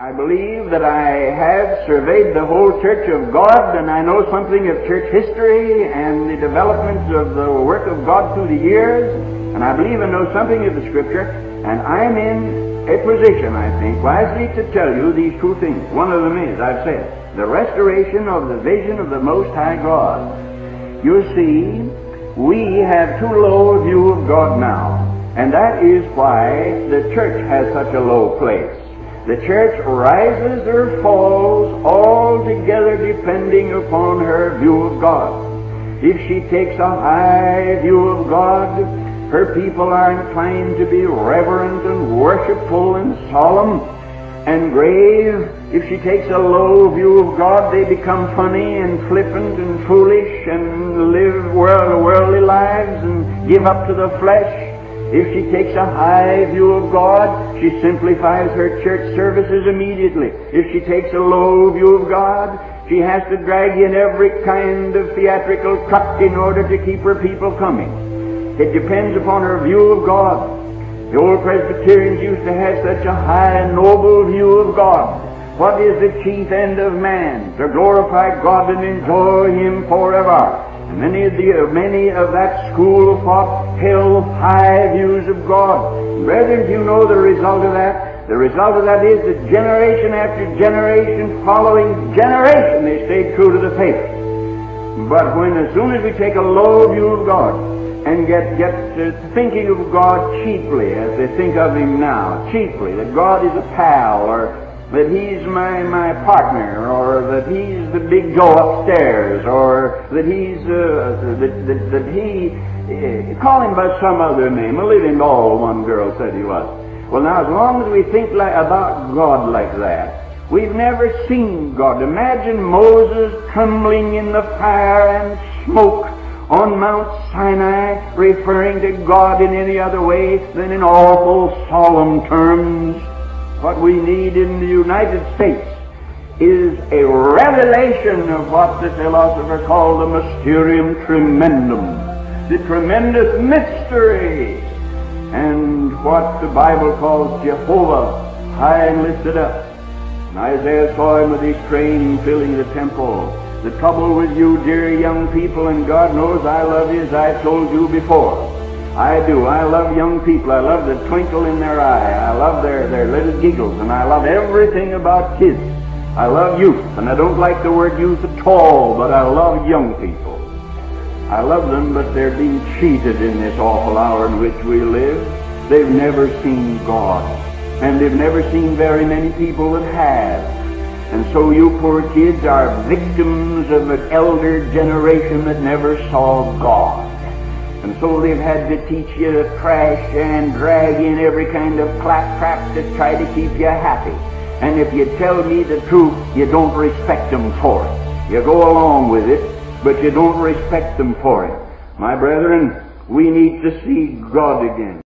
I believe that I have surveyed the whole Church of God and I know something of church history and the developments of the work of God through the years and I believe I know something of the Scripture and I'm in a position, I think, wisely to tell you these two things. One of them is, I've said, the restoration of the vision of the Most High God. You see, we have too low a view of God now and that is why the church has such a low place. The church rises or falls altogether depending upon her view of God. If she takes a high view of God, her people are inclined to be reverent and worshipful and solemn and grave. If she takes a low view of God, they become funny and flippant and foolish and live world, worldly lives and give up to the flesh. If she takes a high view of God, she simplifies her church services immediately. If she takes a low view of God, she has to drag in every kind of theatrical truck in order to keep her people coming. It depends upon her view of God. The old Presbyterians used to have such a high and noble view of God. What is the chief end of man? To glorify God and enjoy Him forever. Many of the many of that school of thought held high views of God. Brethren, do you know the result of that? The result of that is that generation after generation following generation they stayed true to the faith. But when as soon as we take a low view of God and get get thinking of God cheaply as they think of Him now, cheaply, that God is a pal or that he's my, my partner, or that he's the big Joe upstairs, or that he's, uh, that, that, that he, uh, call him by some other name, a living doll, one girl said he was. Well, now, as long as we think like, about God like that, we've never seen God. Imagine Moses trembling in the fire and smoke on Mount Sinai, referring to God in any other way than in awful, solemn terms. What we need in the United States is a revelation of what the philosopher called the mysterium tremendum, the tremendous mystery, and what the Bible calls Jehovah high and lifted up. And Isaiah saw him with his train filling the temple. The trouble with you, dear young people, and God knows I love you as I've told you before. I do. I love young people. I love the twinkle in their eye. I love their, their little giggles. And I love everything about kids. I love youth. And I don't like the word youth at all, but I love young people. I love them, but they're being cheated in this awful hour in which we live. They've never seen God. And they've never seen very many people that have. And so you poor kids are victims of an elder generation that never saw God. And so they've had to teach you to trash and drag in every kind of claptrap to try to keep you happy. And if you tell me the truth, you don't respect them for it. You go along with it, but you don't respect them for it. My brethren, we need to see God again.